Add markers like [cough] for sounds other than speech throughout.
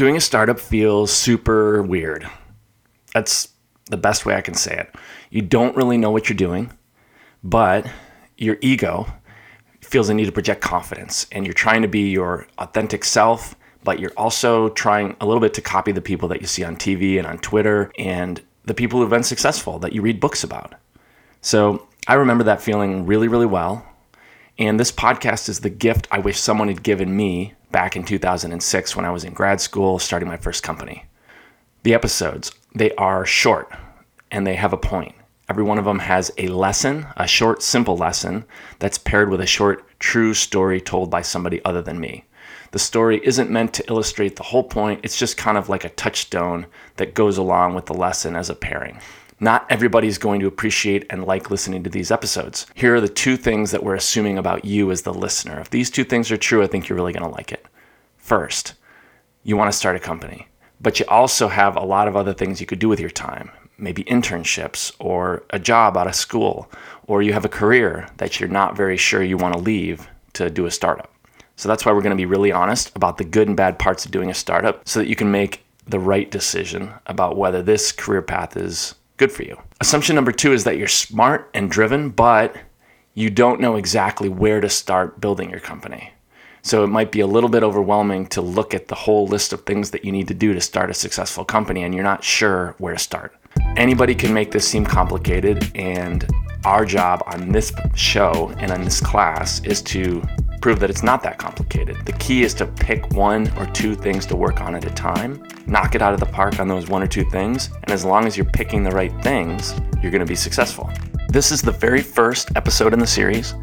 Doing a startup feels super weird. That's the best way I can say it. You don't really know what you're doing, but your ego feels a need to project confidence and you're trying to be your authentic self, but you're also trying a little bit to copy the people that you see on TV and on Twitter and the people who've been successful that you read books about. So I remember that feeling really, really well. And this podcast is the gift I wish someone had given me back in 2006 when I was in grad school starting my first company. The episodes, they are short and they have a point. Every one of them has a lesson, a short, simple lesson that's paired with a short, true story told by somebody other than me. The story isn't meant to illustrate the whole point, it's just kind of like a touchstone that goes along with the lesson as a pairing. Not everybody's going to appreciate and like listening to these episodes. Here are the two things that we're assuming about you as the listener. If these two things are true, I think you're really going to like it. First, you want to start a company, but you also have a lot of other things you could do with your time maybe internships or a job out of school, or you have a career that you're not very sure you want to leave to do a startup. So that's why we're going to be really honest about the good and bad parts of doing a startup so that you can make the right decision about whether this career path is good for you. Assumption number two is that you're smart and driven, but you don't know exactly where to start building your company. So it might be a little bit overwhelming to look at the whole list of things that you need to do to start a successful company and you're not sure where to start. Anybody can make this seem complicated, and our job on this show and on this class is to prove that it's not that complicated. The key is to pick one or two things to work on at a time, knock it out of the park on those one or two things, and as long as you're picking the right things, you're going to be successful. This is the very first episode in the series.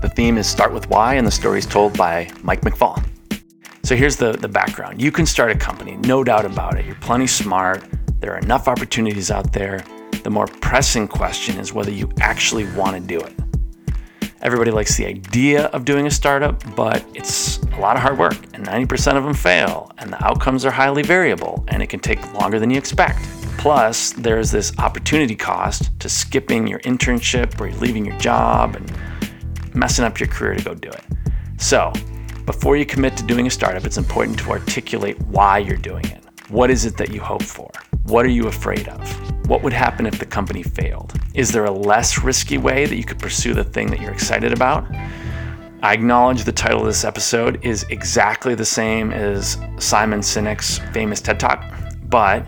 The theme is Start with Why, and the story is told by Mike McFall. So here's the, the background. You can start a company, no doubt about it. You're plenty smart. There are enough opportunities out there. The more pressing question is whether you actually want to do it. Everybody likes the idea of doing a startup, but it's a lot of hard work, and 90% of them fail, and the outcomes are highly variable, and it can take longer than you expect. Plus, there's this opportunity cost to skipping your internship or leaving your job and messing up your career to go do it. So, before you commit to doing a startup, it's important to articulate why you're doing it. What is it that you hope for? What are you afraid of? What would happen if the company failed? Is there a less risky way that you could pursue the thing that you're excited about? I acknowledge the title of this episode is exactly the same as Simon Sinek's famous TED Talk, but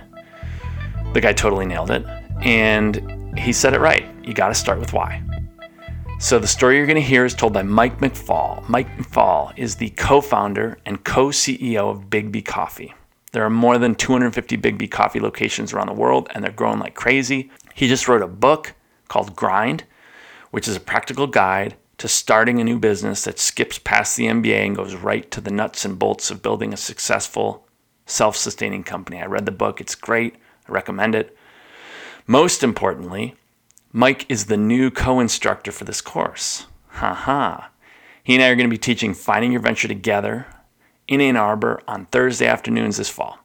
the guy totally nailed it. And he said it right. You got to start with why. So, the story you're going to hear is told by Mike McFall. Mike McFall is the co founder and co CEO of Biggby Coffee. There are more than 250 Biggby coffee locations around the world, and they're growing like crazy. He just wrote a book called Grind, which is a practical guide to starting a new business that skips past the MBA and goes right to the nuts and bolts of building a successful, self sustaining company. I read the book, it's great. I recommend it. Most importantly, Mike is the new co instructor for this course. Haha. He and I are going to be teaching Finding Your Venture together in Ann Arbor on Thursday afternoons this fall.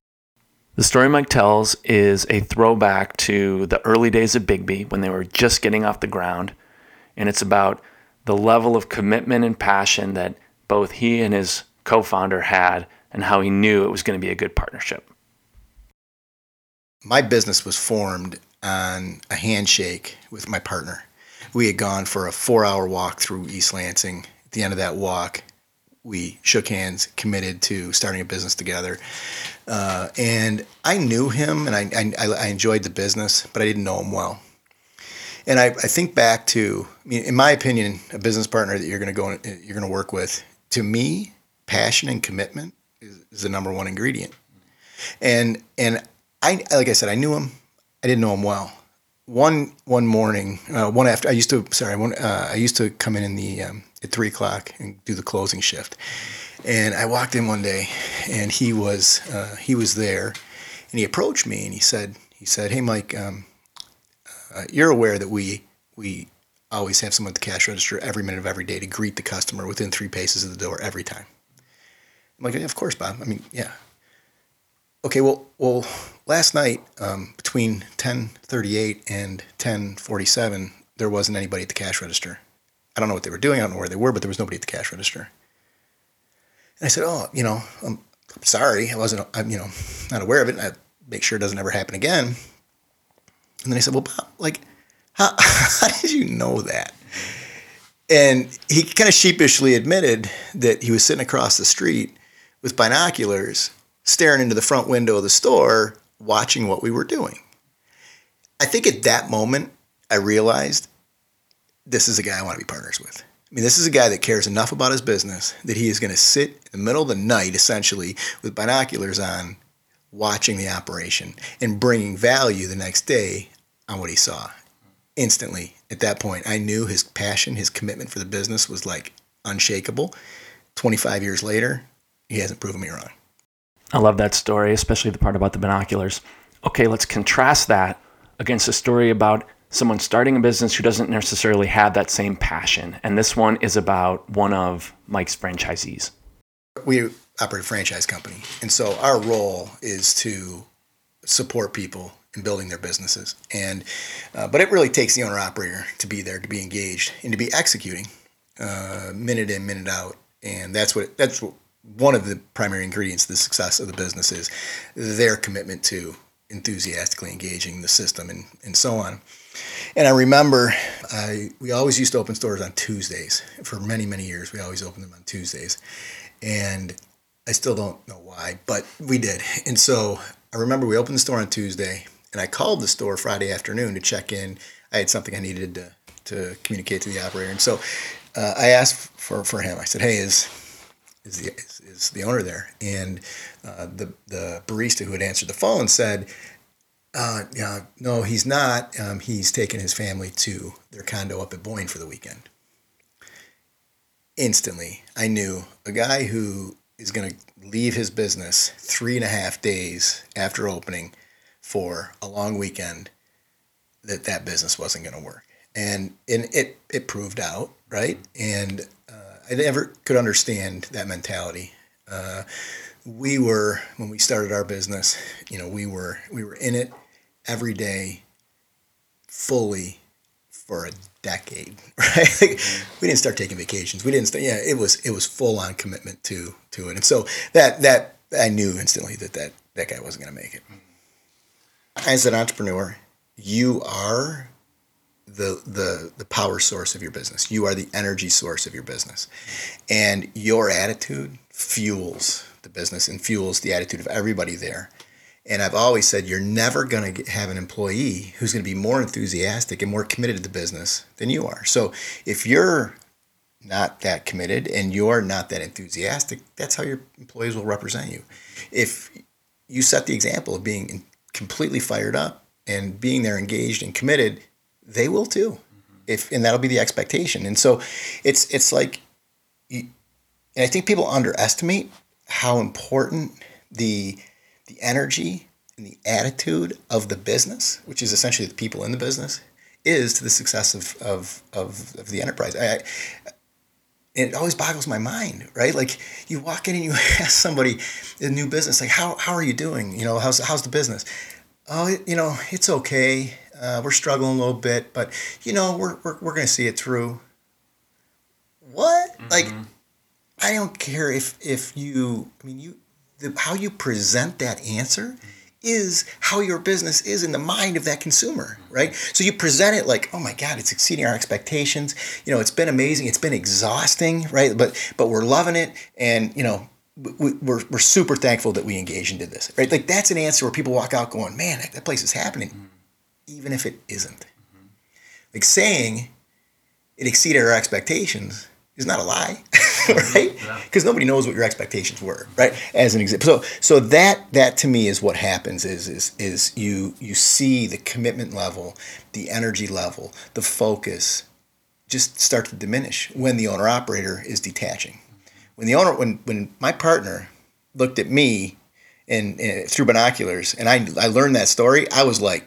The story Mike tells is a throwback to the early days of Biggby when they were just getting off the ground, and it's about the level of commitment and passion that both he and his co founder had and how he knew it was going to be a good partnership. My business was formed on a handshake with my partner. We had gone for a four hour walk through East Lansing. At the end of that walk, we shook hands, committed to starting a business together. Uh, and I knew him, and I, I, I, enjoyed the business, but I didn't know him well. And I, I think back to, I mean, in my opinion, a business partner that you're going to go, you're going to work with. To me, passion and commitment is, is the number one ingredient. And and I, like I said, I knew him. I didn't know him well. One one morning, uh, one after I used to sorry, one, uh, I used to come in in the um, at three o'clock and do the closing shift. And I walked in one day, and he was uh, he was there, and he approached me and he said he said, "Hey, Mike, um, uh, you're aware that we we always have someone at the cash register every minute of every day to greet the customer within three paces of the door every time." I'm like, yeah, "Of course, Bob. I mean, yeah." Okay, well, well, last night um, between 10:38 and 10:47, there wasn't anybody at the cash register. I don't know what they were doing. I don't know where they were, but there was nobody at the cash register. And I said, "Oh, you know, I'm sorry, I wasn't, I'm, you know, not aware of it. And I make sure it doesn't ever happen again. And then I said, well, Bob, like, how, [laughs] how did you know that? And he kind of sheepishly admitted that he was sitting across the street with binoculars, staring into the front window of the store, watching what we were doing. I think at that moment, I realized this is a guy I want to be partners with. I mean, this is a guy that cares enough about his business that he is going to sit in the middle of the night, essentially, with binoculars on, watching the operation and bringing value the next day on what he saw. Instantly, at that point, I knew his passion, his commitment for the business was like unshakable. 25 years later, he hasn't proven me wrong. I love that story, especially the part about the binoculars. Okay, let's contrast that against a story about someone starting a business who doesn't necessarily have that same passion. And this one is about one of Mike's franchisees. We operate a franchise company. And so our role is to support people in building their businesses. And uh, but it really takes the owner operator to be there, to be engaged, and to be executing uh, minute in, minute out. And that's what that's what, one of the primary ingredients of the success of the business is their commitment to enthusiastically engaging the system and, and so on. And I remember I, we always used to open stores on Tuesdays. For many, many years, we always opened them on Tuesdays. And I still don't know why, but we did. And so I remember we opened the store on Tuesday, and I called the store Friday afternoon to check in. I had something I needed to, to communicate to the operator. And so uh, I asked for, for him. I said, hey, is, is, the, is, is the owner there? And uh, the, the barista who had answered the phone said, uh, yeah, no, he's not. Um, he's taken his family to their condo up at Boyne for the weekend. Instantly, I knew a guy who is going to leave his business three and a half days after opening for a long weekend that that business wasn't going to work and and it it proved out right and uh, i never could understand that mentality uh, we were when we started our business you know we were we were in it every day fully for a decade, [laughs] right? Like, we didn't start taking vacations. We didn't start, yeah, it was it was full on commitment to to it. And so that that I knew instantly that that, that guy wasn't going to make it. As an entrepreneur, you are the the the power source of your business. You are the energy source of your business. And your attitude fuels the business and fuels the attitude of everybody there. And I've always said you're never going to have an employee who's going to be more enthusiastic and more committed to the business than you are. So if you're not that committed and you're not that enthusiastic, that's how your employees will represent you. If you set the example of being completely fired up and being there engaged and committed, they will too. Mm-hmm. If and that'll be the expectation. And so it's it's like and I think people underestimate how important the the energy and the attitude of the business, which is essentially the people in the business, is to the success of, of, of, of the enterprise. I, it always boggles my mind, right? Like you walk in and you [laughs] ask somebody a new business, like, how, how are you doing? You know, how's, how's the business? Oh, you know, it's okay. Uh, we're struggling a little bit, but you know, we're, we're, we're going to see it through. What? Mm-hmm. Like, I don't care if, if you, I mean, you, the, how you present that answer is how your business is in the mind of that consumer, right? So you present it like, oh my God, it's exceeding our expectations. You know, it's been amazing. It's been exhausting, right? But but we're loving it, and you know, we, we're we're super thankful that we engaged and did this, right? Like that's an answer where people walk out going, man, that, that place is happening, mm-hmm. Even if it isn't. Mm-hmm. Like saying it exceeded our expectations is not a lie, [laughs] right? Because yeah. nobody knows what your expectations were, right? As an example, so so that that to me is what happens is is is you you see the commitment level, the energy level, the focus, just start to diminish when the owner operator is detaching. When the owner when when my partner looked at me and, and through binoculars and I I learned that story, I was like,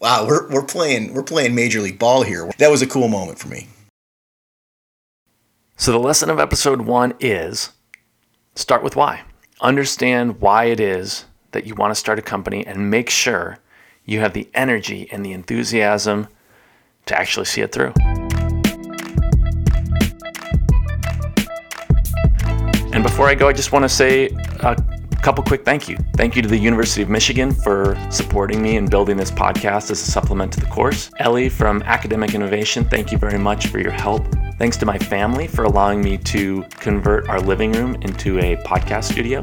wow, we're we're playing we're playing major league ball here. That was a cool moment for me. So, the lesson of episode one is start with why. Understand why it is that you want to start a company and make sure you have the energy and the enthusiasm to actually see it through. And before I go, I just want to say a couple quick thank you. Thank you to the University of Michigan for supporting me and building this podcast as a supplement to the course. Ellie from Academic Innovation, thank you very much for your help. Thanks to my family for allowing me to convert our living room into a podcast studio.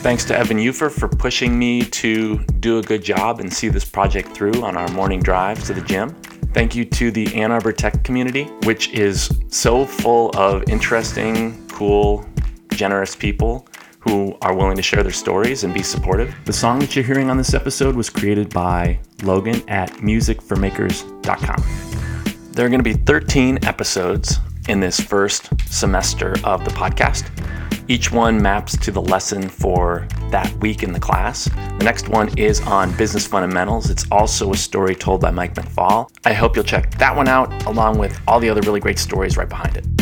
Thanks to Evan Ufer for pushing me to do a good job and see this project through on our morning drives to the gym. Thank you to the Ann Arbor Tech community, which is so full of interesting, cool, generous people who are willing to share their stories and be supportive. The song that you're hearing on this episode was created by Logan at musicformakers.com. There are going to be 13 episodes in this first semester of the podcast. Each one maps to the lesson for that week in the class. The next one is on business fundamentals. It's also a story told by Mike McFall. I hope you'll check that one out along with all the other really great stories right behind it.